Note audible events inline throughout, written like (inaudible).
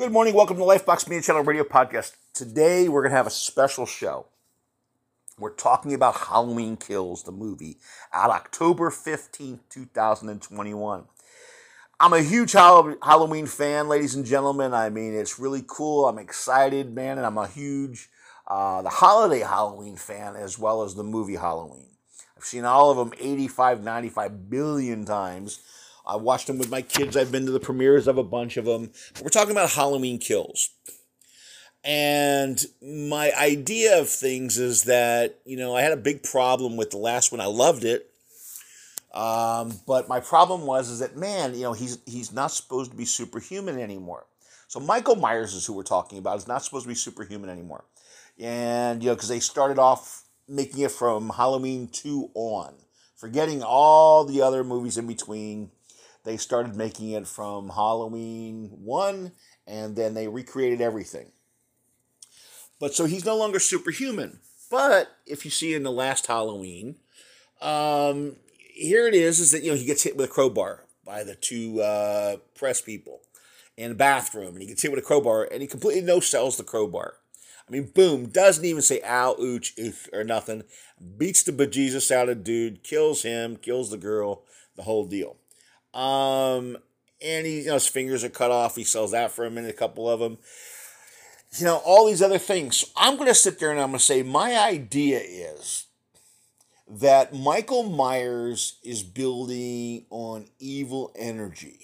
Good morning. Welcome to Lifebox Media Channel Radio Podcast. Today we're going to have a special show. We're talking about Halloween Kills, the movie, out October 15th, 2021. I'm a huge Halloween fan, ladies and gentlemen. I mean, it's really cool. I'm excited, man, and I'm a huge uh, the holiday Halloween fan as well as the movie Halloween. I've seen all of them 85, 95 billion times. I watched them with my kids. I've been to the premieres of a bunch of them. But we're talking about Halloween Kills. And my idea of things is that, you know, I had a big problem with the last one. I loved it. Um, but my problem was is that man, you know, he's he's not supposed to be superhuman anymore. So Michael Myers is who we're talking about. Is not supposed to be superhuman anymore, and you know because they started off making it from Halloween two on, forgetting all the other movies in between they started making it from Halloween 1 and then they recreated everything. But so he's no longer superhuman. But if you see in the last Halloween, um, here it is: is that you know he gets hit with a crowbar by the two uh, press people in the bathroom, and he gets hit with a crowbar, and he completely no sells the crowbar. I mean, boom, doesn't even say ow, ooch, or nothing. Beats the bejesus out of dude, kills him, kills the girl, the whole deal. Um, and he, you know, his fingers are cut off. He sells that for a minute, a couple of them. You know, all these other things. I'm going to sit there and I'm going to say my idea is that Michael Myers is building on evil energy.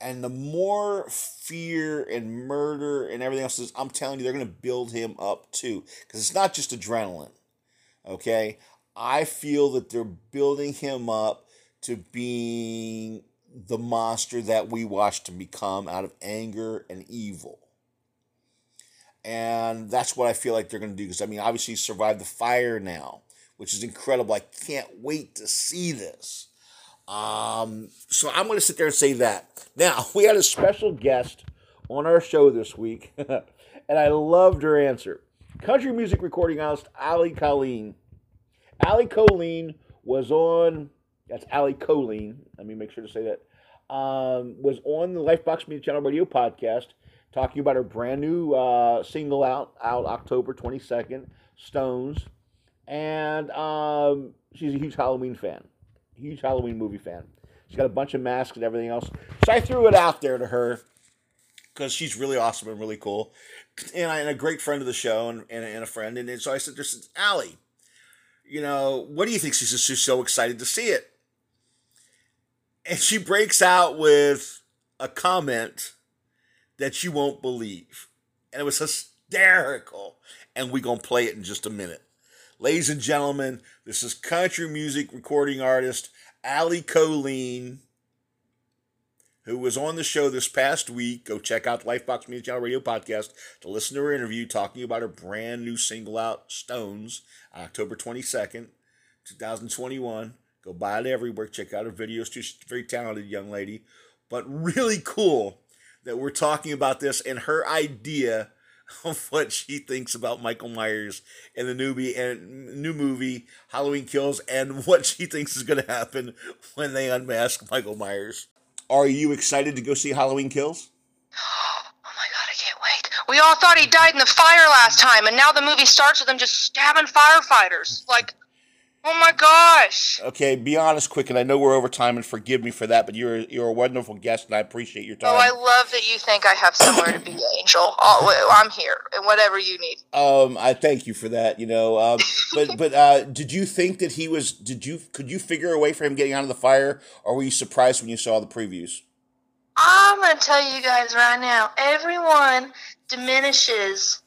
And the more fear and murder and everything else is, I'm telling you, they're going to build him up too. Because it's not just adrenaline. Okay? I feel that they're building him up to being the monster that we watched him become out of anger and evil. And that's what I feel like they're going to do. Because, I mean, obviously, he survived the fire now, which is incredible. I can't wait to see this. Um, so I'm going to sit there and say that. Now, (laughs) we had a special guest on our show this week, (laughs) and I loved her answer. Country music recording artist Allie Colleen. Allie Colleen was on that's Allie Colleen. Let me make sure to say that. Um, was on the Lifebox Media Channel Radio podcast talking about her brand new uh, single out out October 22nd, Stones. And um, she's a huge Halloween fan, huge Halloween movie fan. She's got a bunch of masks and everything else. So I threw it out there to her because she's really awesome and really cool. And, I, and a great friend of the show and, and, and a friend. And, and so I said, "This Allie, you know, what do you think? She's just she's so excited to see it and she breaks out with a comment that you won't believe. And it was hysterical. And we're going to play it in just a minute. Ladies and gentlemen, this is country music recording artist Allie Colleen, who was on the show this past week. Go check out the Lifebox Media Channel Radio podcast to listen to her interview talking about her brand new single out, Stones, October 22nd, 2021. Go buy it everywhere. Check out her videos. She's a very talented young lady, but really cool that we're talking about this and her idea of what she thinks about Michael Myers and the newbie and new movie Halloween Kills and what she thinks is going to happen when they unmask Michael Myers. Are you excited to go see Halloween Kills? Oh my god, I can't wait. We all thought he died in the fire last time, and now the movie starts with him just stabbing firefighters. Like, Oh my gosh. Okay, be honest quick, and I know we're over time, and forgive me for that, but you're you're a wonderful guest, and I appreciate your time. Oh, I love that you think I have somewhere to be, (coughs) Angel. Oh, I'm here, and whatever you need. Um, I thank you for that. You know, um, but but uh, did you think that he was? Did you could you figure a way for him getting out of the fire, or were you surprised when you saw the previews? I'm gonna tell you guys right now. Everyone diminishes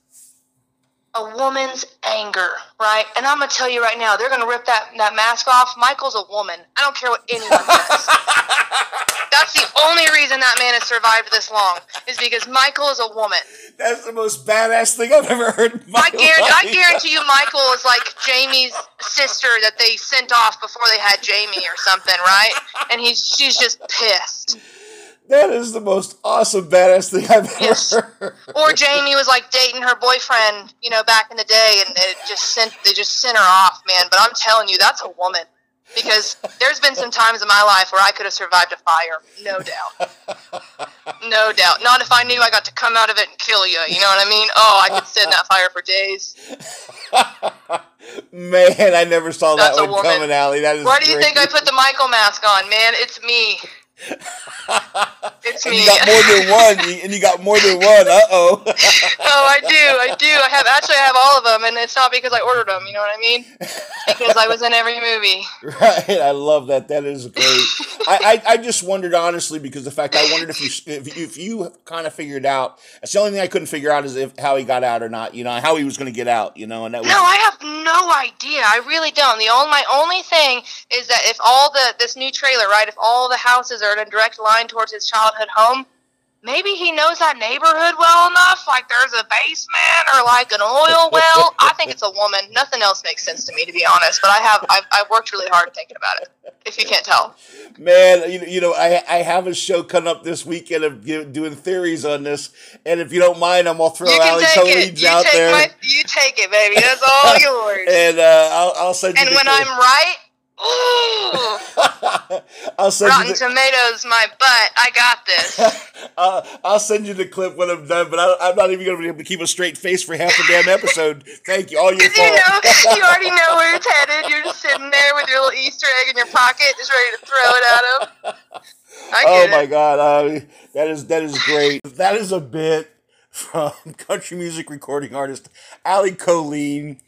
a woman's anger, right? And I'm gonna tell you right now, they're gonna rip that that mask off. Michael's a woman. I don't care what anyone says. (laughs) That's the only reason that man has survived this long is because Michael is a woman. That's the most badass thing I've ever heard. I guarantee, I guarantee you, Michael is like Jamie's sister that they sent off before they had Jamie or something, right? And he's she's just pissed. That is the most awesome badass thing I've ever yes. heard. Or Jamie was like dating her boyfriend, you know, back in the day, and it just sent they just sent her off, man. But I'm telling you, that's a woman. because there's been some times in my life where I could have survived a fire, no doubt. No doubt. Not if I knew I got to come out of it and kill you. You know what I mean? Oh, I could sit in that fire for days. (laughs) Man, I never saw That's that one coming, Allie. That is. Why do you great. think I put the Michael mask on, man? It's me. It's and me. You got more than (laughs) one, and you got more than one. Uh oh. oh, I do, I do. I have actually I have all of them, and it's not because I ordered them. You know what I mean? Because I was in every movie. (laughs) Right. I love that. That is great. I, I, I just wondered honestly because the fact I wondered if you if, if you kind of figured out. That's the only thing I couldn't figure out is if how he got out or not. You know how he was going to get out. You know, and that was. No, I have no idea. I really don't. The only my only thing is that if all the this new trailer, right? If all the houses are in a direct line towards his childhood home, maybe he knows that neighborhood well enough. Like there's a basement or like an oil well. I think it's a woman. Nothing else makes sense to me, to be honest. But I have I've, I've worked really hard thinking about it. If you can't tell, man, you, you know I I have a show coming up this weekend of doing theories on this, and if you don't mind, I'm gonna throw Allie Colleen's out there. My, you take it, baby. That's all (laughs) yours. and uh, I'll, I'll send you. And when I'm right, (laughs) I'll send Rotten you the, Tomatoes, my butt. I got this. (laughs) uh, I'll send you the clip when I'm done, but I, am not even going to be able to keep a straight face for half the damn episode. Thank you. All your (laughs) fault. You know, you already know where it's headed. You're just sitting there with your little Easter egg in your pocket, just ready to throw it at him. oh my god, uh, that is that is great. that is a bit from country music recording artist Allie Colleen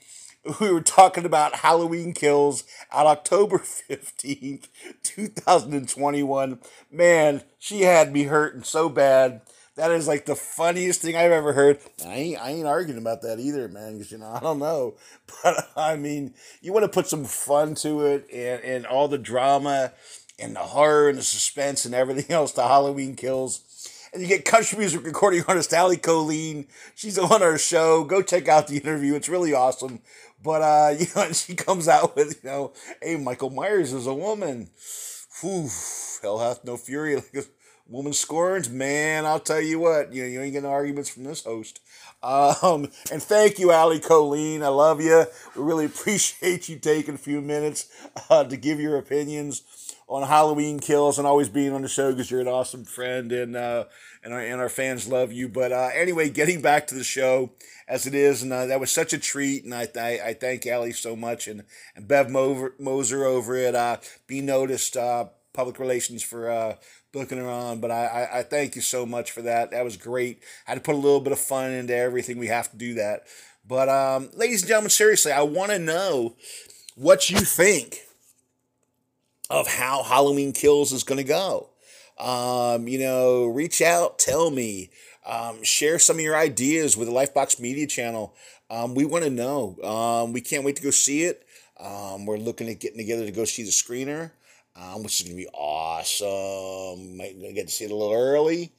(laughs) we were talking about Halloween Kills on October (laughs) 15th, 2021. Man, she had me hurting so bad. That is like the funniest thing I've ever heard. I ain't, I ain't arguing about that either, man, because, you know, (laughs) I don't know. But, I mean, you want to put some fun to it and, and all the drama and the horror and the suspense and everything else to Halloween Kills and you get country music recording artist Allie Colleen. She's on our show. Go check out the interview. It's really awesome. But uh, (laughs) you know, she comes out with, you know, hey, Michael Myers is a woman. Whew, hell hath no fury (laughs) like a woman scorns. Man, I'll tell you what, you know, you ain't getting arguments from this host. Um, (laughs) and thank you, Allie Colleen. I love you. We really appreciate you taking a few minutes uh, to give your opinions on Halloween kills and always being on the show because you're an awesome friend and uh, and our and our fans love you. But uh, anyway, getting back to the show as it is, and uh, that was such a treat, and I I, I thank Allie so much and and Bev Moser over at uh, Be Noticed uh, Public Relations for uh, booking her on. But I, I, I thank you so much for that. That was great. I had to put a little bit of fun into everything. We have to do that. But um, ladies and gentlemen, seriously, I want to know what you think of how Halloween Kills is going to go. Um, you know, reach out, tell me, um, share some of your ideas with the Lifebox Media channel. Um, we want to know. Um, we can't wait to go see it. Um, we're looking at getting together to go see the screener, um, which is going to be awesome. Might get to see it a little early.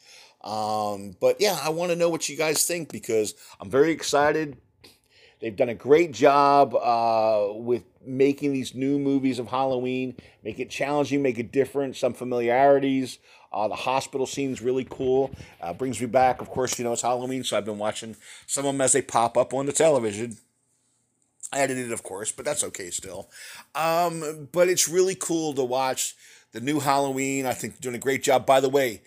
But yeah, I want to know what you guys think because I'm very excited. They've done a great job uh, with making these new movies of Halloween, make it challenging, make it different, some familiarities. Uh, the hospital scene's really cool. Uh, brings me back, of course, you know, it's Halloween, so I've been watching some of them as they pop up on the television. I Edited, of course, but that's okay still. Um, but it's really cool to watch the new Halloween. I think doing a great job. By the way,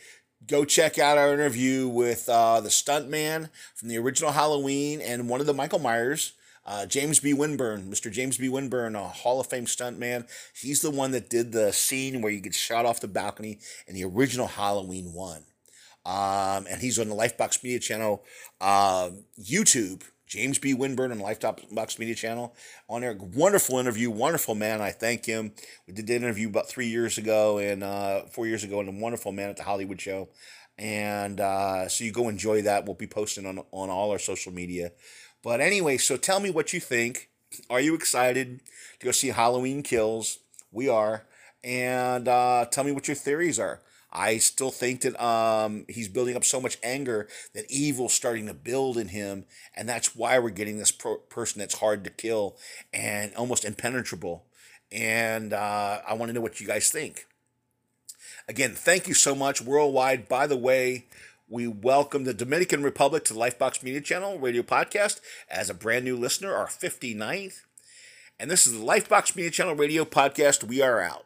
go check out our interview with uh, the stuntman from the original Halloween and one of the Michael Myers. Uh, James B. Winburn, Mr. James B. Winburn, a Hall of Fame stuntman. He's the one that did the scene where you get shot off the balcony in the original Halloween one. Um, and he's on the Lifebox Media channel, uh, YouTube. James B. Winburn on the Lifebox Media channel on there. Wonderful interview, wonderful man. I thank him. We did that interview about three years ago and uh, four years ago, and a wonderful man at the Hollywood Show. And uh, so you go enjoy that. We'll be posting on on all our social media. But anyway, so tell me what you think. Are you excited to go see Halloween Kills? We are. And uh, tell me what your theories are. I still think that um, he's building up so much anger that evil's starting to build in him, and that's why we're getting this pro- person that's hard to kill and almost impenetrable. And uh, I want to know what you guys think. Again, thank you so much, worldwide. By the way, we welcome the Dominican Republic to the Lifebox Media Channel radio podcast as a brand new listener, our 59th. And this is the Lifebox Media Channel Radio Podcast. We are out.